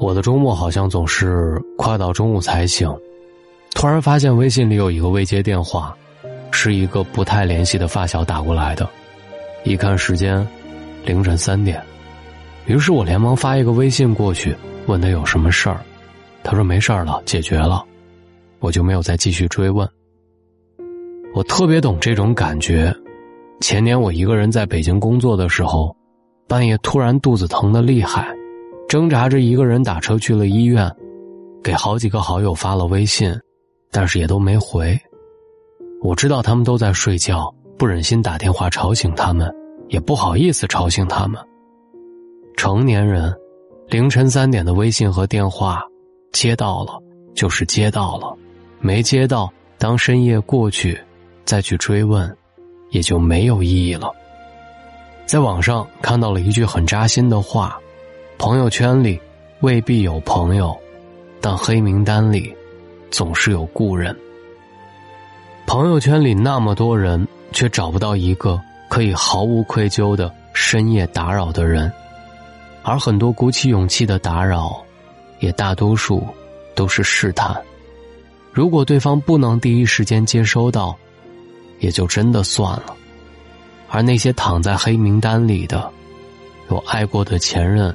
我的周末好像总是快到中午才醒，突然发现微信里有一个未接电话，是一个不太联系的发小打过来的。一看时间，凌晨三点，于是我连忙发一个微信过去，问他有什么事儿。他说没事儿了，解决了，我就没有再继续追问。我特别懂这种感觉。前年我一个人在北京工作的时候，半夜突然肚子疼的厉害。挣扎着一个人打车去了医院，给好几个好友发了微信，但是也都没回。我知道他们都在睡觉，不忍心打电话吵醒他们，也不好意思吵醒他们。成年人，凌晨三点的微信和电话，接到了就是接到了，没接到，当深夜过去，再去追问，也就没有意义了。在网上看到了一句很扎心的话。朋友圈里未必有朋友，但黑名单里总是有故人。朋友圈里那么多人，却找不到一个可以毫无愧疚的深夜打扰的人，而很多鼓起勇气的打扰，也大多数都是试探。如果对方不能第一时间接收到，也就真的算了。而那些躺在黑名单里的，有爱过的前任。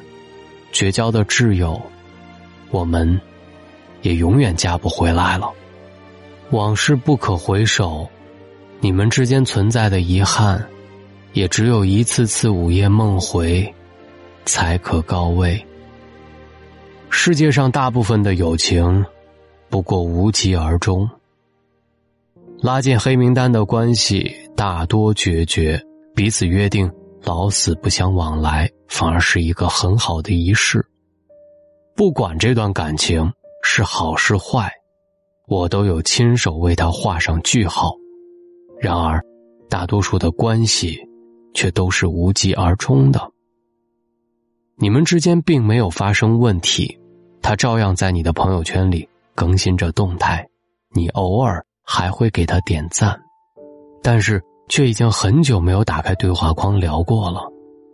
绝交的挚友，我们也永远加不回来了。往事不可回首，你们之间存在的遗憾，也只有一次次午夜梦回，才可告慰。世界上大部分的友情，不过无疾而终。拉进黑名单的关系，大多决绝，彼此约定。老死不相往来，反而是一个很好的仪式。不管这段感情是好是坏，我都有亲手为他画上句号。然而，大多数的关系却都是无疾而终的。你们之间并没有发生问题，他照样在你的朋友圈里更新着动态，你偶尔还会给他点赞，但是。却已经很久没有打开对话框聊过了，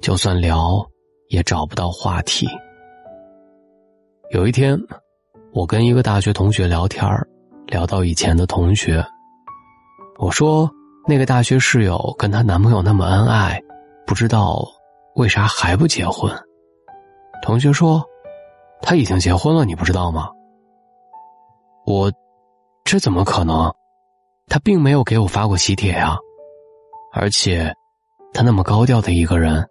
就算聊，也找不到话题。有一天，我跟一个大学同学聊天聊到以前的同学，我说那个大学室友跟她男朋友那么恩爱，不知道为啥还不结婚。同学说，他已经结婚了，你不知道吗？我，这怎么可能？他并没有给我发过喜帖呀。而且，他那么高调的一个人，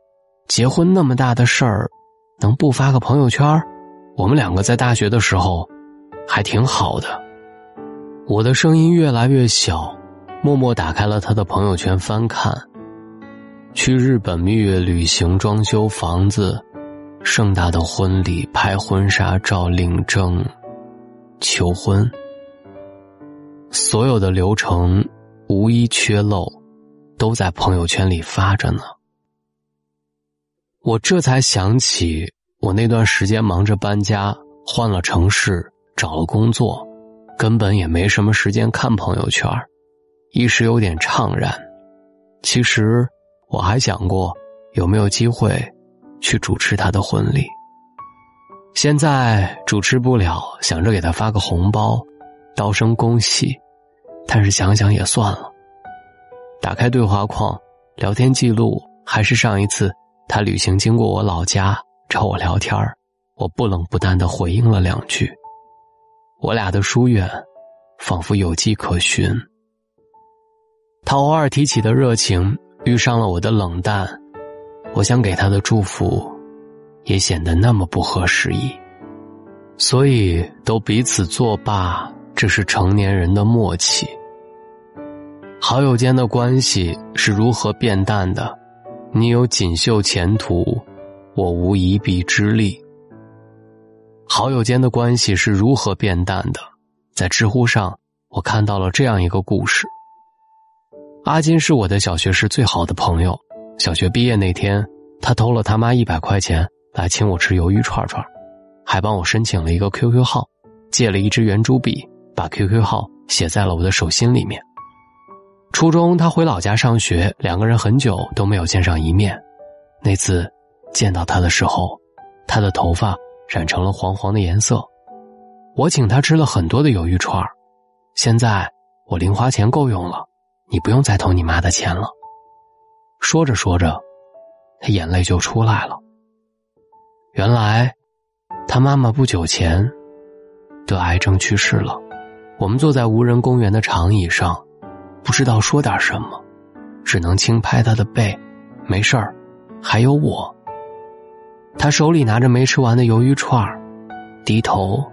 结婚那么大的事儿，能不发个朋友圈？我们两个在大学的时候，还挺好的。我的声音越来越小，默默打开了他的朋友圈翻看。去日本蜜月旅行，装修房子，盛大的婚礼，拍婚纱照，领证，求婚，所有的流程无一缺漏。都在朋友圈里发着呢。我这才想起，我那段时间忙着搬家，换了城市，找了工作，根本也没什么时间看朋友圈，一时有点怅然。其实我还想过有没有机会去主持他的婚礼。现在主持不了，想着给他发个红包，道声恭喜，但是想想也算了。打开对话框，聊天记录还是上一次他旅行经过我老家找我聊天我不冷不淡的回应了两句。我俩的疏远，仿佛有迹可循。他偶尔提起的热情，遇上了我的冷淡，我想给他的祝福，也显得那么不合时宜。所以都彼此作罢，这是成年人的默契。好友间的关系是如何变淡的？你有锦绣前途，我无一臂之力。好友间的关系是如何变淡的？在知乎上，我看到了这样一个故事：阿金是我的小学时最好的朋友。小学毕业那天，他偷了他妈一百块钱来请我吃鱿鱼串串，还帮我申请了一个 QQ 号，借了一支圆珠笔，把 QQ 号写在了我的手心里面。初中，他回老家上学，两个人很久都没有见上一面。那次见到他的时候，他的头发染成了黄黄的颜色。我请他吃了很多的鱿鱼串现在我零花钱够用了，你不用再偷你妈的钱了。说着说着，他眼泪就出来了。原来，他妈妈不久前得癌症去世了。我们坐在无人公园的长椅上，不知道说点什么，只能轻拍他的背。没事儿，还有我。他手里拿着没吃完的鱿鱼串低头，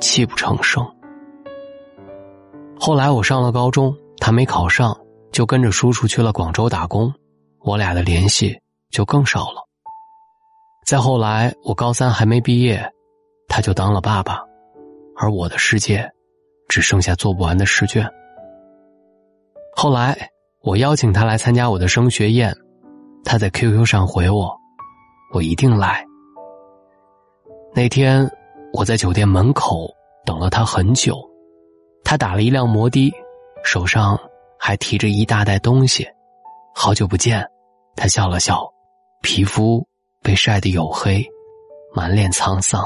泣不成声。后来我上了高中，他没考上，就跟着叔叔去了广州打工，我俩的联系就更少了。再后来，我高三还没毕业，他就当了爸爸，而我的世界。只剩下做不完的试卷。后来我邀请他来参加我的升学宴，他在 QQ 上回我：“我一定来。”那天我在酒店门口等了他很久，他打了一辆摩的，手上还提着一大袋东西。好久不见，他笑了笑，皮肤被晒得黝黑，满脸沧桑。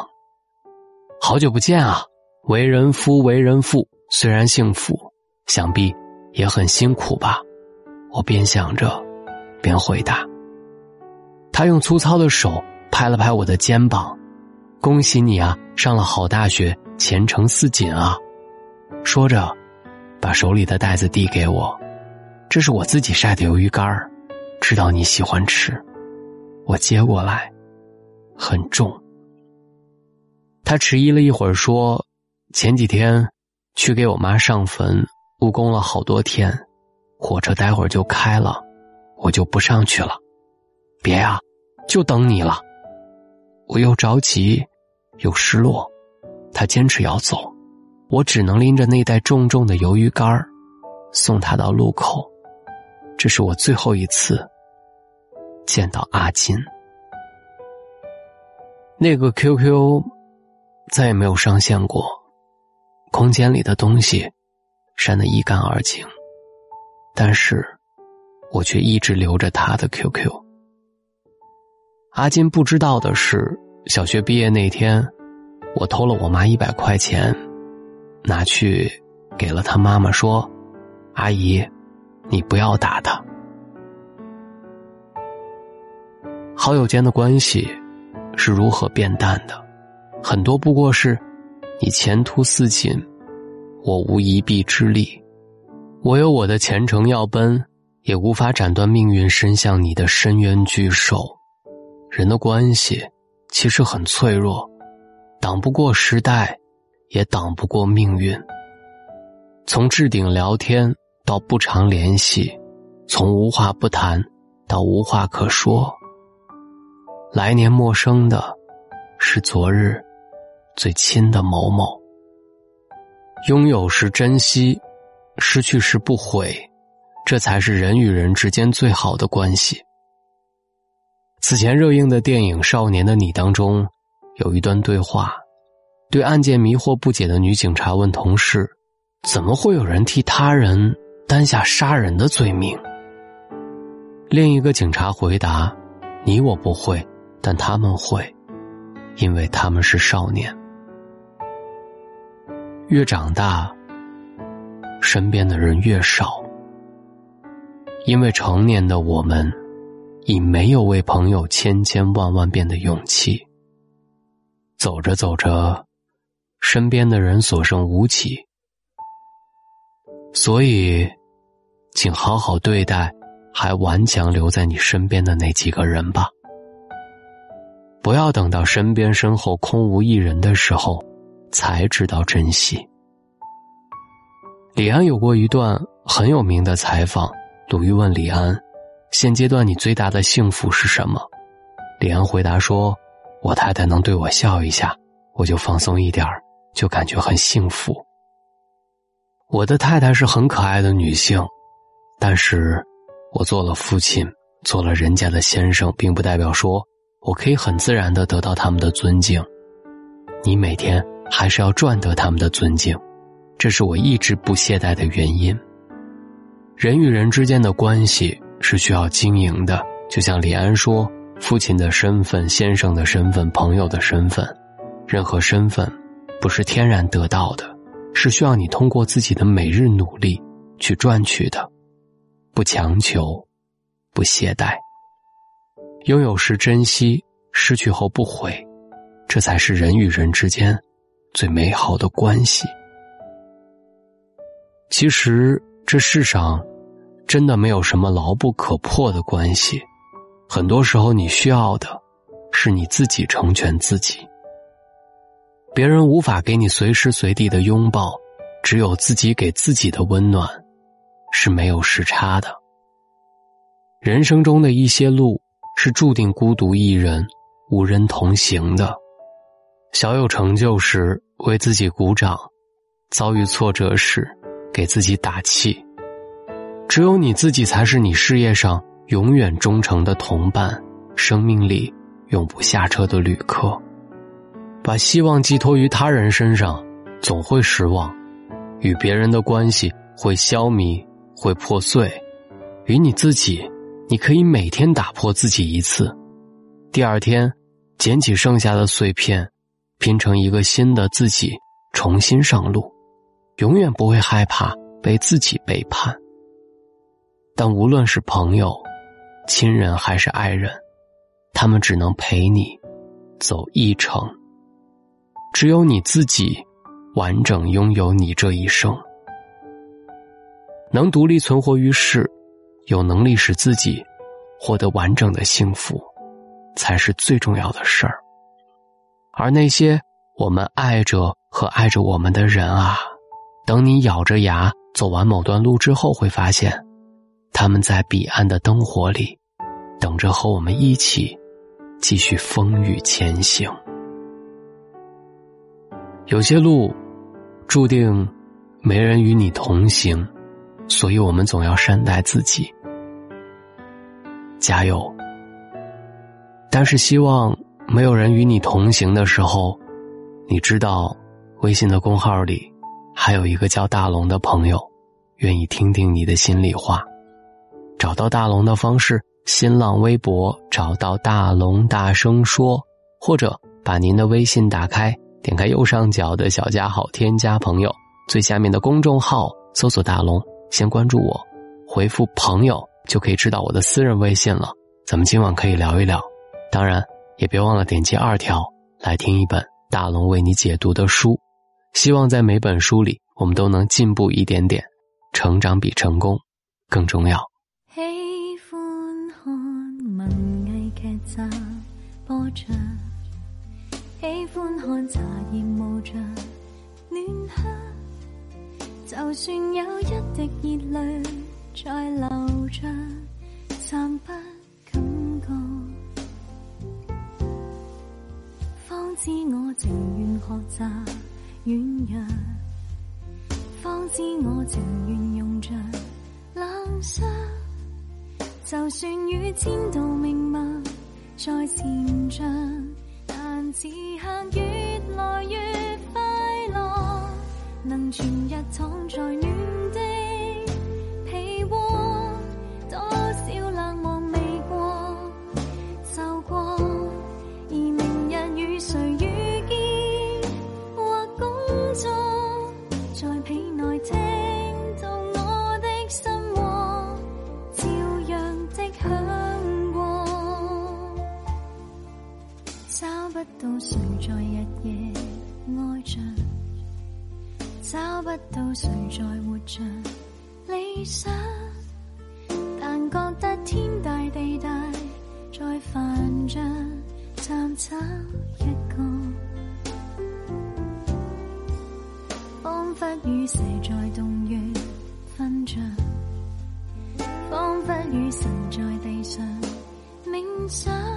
好久不见啊！为人夫，为人父，虽然幸福，想必也很辛苦吧？我边想着，边回答。他用粗糙的手拍了拍我的肩膀：“恭喜你啊，上了好大学，前程似锦啊！”说着，把手里的袋子递给我：“这是我自己晒的鱿鱼干儿，知道你喜欢吃。”我接过来，很重。他迟疑了一会儿，说。前几天去给我妈上坟，误工了好多天，火车待会儿就开了，我就不上去了。别呀，就等你了。我又着急又失落，他坚持要走，我只能拎着那袋重重的鱿鱼干，送他到路口。这是我最后一次见到阿金。那个 QQ 再也没有上线过。空间里的东西删得一干二净，但是，我却一直留着他的 QQ。阿金不知道的是，小学毕业那天，我偷了我妈一百块钱，拿去给了他妈妈，说：“阿姨，你不要打他。”好友间的关系是如何变淡的？很多不过是。你前途似锦，我无一臂之力。我有我的前程要奔，也无法斩断命运伸向你的深渊巨兽。人的关系其实很脆弱，挡不过时代，也挡不过命运。从置顶聊天到不常联系，从无话不谈到无话可说。来年陌生的，是昨日。最亲的某某，拥有时珍惜，失去时不悔，这才是人与人之间最好的关系。此前热映的电影《少年的你》当中，有一段对话：对案件迷惑不解的女警察问同事：“怎么会有人替他人担下杀人的罪名？”另一个警察回答：“你我不会，但他们会，因为他们是少年。”越长大，身边的人越少，因为成年的我们已没有为朋友千千万万遍的勇气。走着走着，身边的人所剩无几，所以，请好好对待还顽强留在你身边的那几个人吧。不要等到身边身后空无一人的时候。才知道珍惜。李安有过一段很有名的采访，鲁豫问李安：“现阶段你最大的幸福是什么？”李安回答说：“我太太能对我笑一下，我就放松一点就感觉很幸福。”我的太太是很可爱的女性，但是，我做了父亲，做了人家的先生，并不代表说我可以很自然的得到他们的尊敬。你每天。还是要赚得他们的尊敬，这是我一直不懈怠的原因。人与人之间的关系是需要经营的，就像李安说：“父亲的身份、先生的身份、朋友的身份，任何身份不是天然得到的，是需要你通过自己的每日努力去赚取的。不强求，不懈怠。拥有时珍惜，失去后不悔，这才是人与人之间最美好的关系。其实，这世上真的没有什么牢不可破的关系。很多时候，你需要的是你自己成全自己。别人无法给你随时随地的拥抱，只有自己给自己的温暖是没有时差的。人生中的一些路是注定孤独一人、无人同行的。小有成就时为自己鼓掌，遭遇挫折时给自己打气。只有你自己才是你事业上。永远忠诚的同伴，生命里永不下车的旅客。把希望寄托于他人身上，总会失望；与别人的关系会消弭，会破碎。与你自己，你可以每天打破自己一次，第二天捡起剩下的碎片，拼成一个新的自己，重新上路。永远不会害怕被自己背叛。但无论是朋友，亲人还是爱人，他们只能陪你走一程。只有你自己完整拥有你这一生，能独立存活于世，有能力使自己获得完整的幸福，才是最重要的事儿。而那些我们爱着和爱着我们的人啊，等你咬着牙走完某段路之后，会发现。他们在彼岸的灯火里，等着和我们一起继续风雨前行。有些路注定没人与你同行，所以我们总要善待自己。加油！但是希望没有人与你同行的时候，你知道，微信的公号里还有一个叫大龙的朋友，愿意听听你的心里话。找到大龙的方式：新浪微博找到大龙，大声说，或者把您的微信打开，点开右上角的小加号，添加朋友，最下面的公众号搜索大龙，先关注我，回复朋友就可以知道我的私人微信了。咱们今晚可以聊一聊，当然也别忘了点击二条来听一本大龙为你解读的书。希望在每本书里，我们都能进步一点点，成长比成功更重要。喜欢看文艺剧集播着，喜欢看茶叶冒着暖香，就算有一滴热泪在流着，暂不知我情愿学习软弱，方知我情愿用着冷霜，就算与千道明默。在前进，但此刻越来越快乐，能全日躺在暖觉得天大地大，在烦着站找一个，仿佛与蛇在洞穴瞓着，仿佛与神在地上冥想。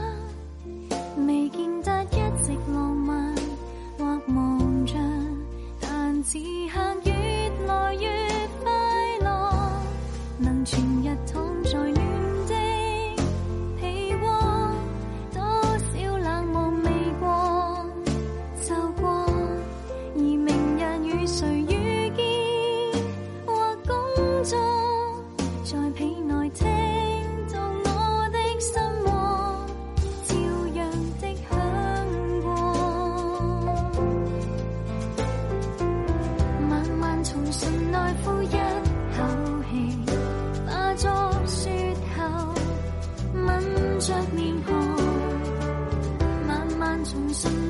着面庞，慢慢重新。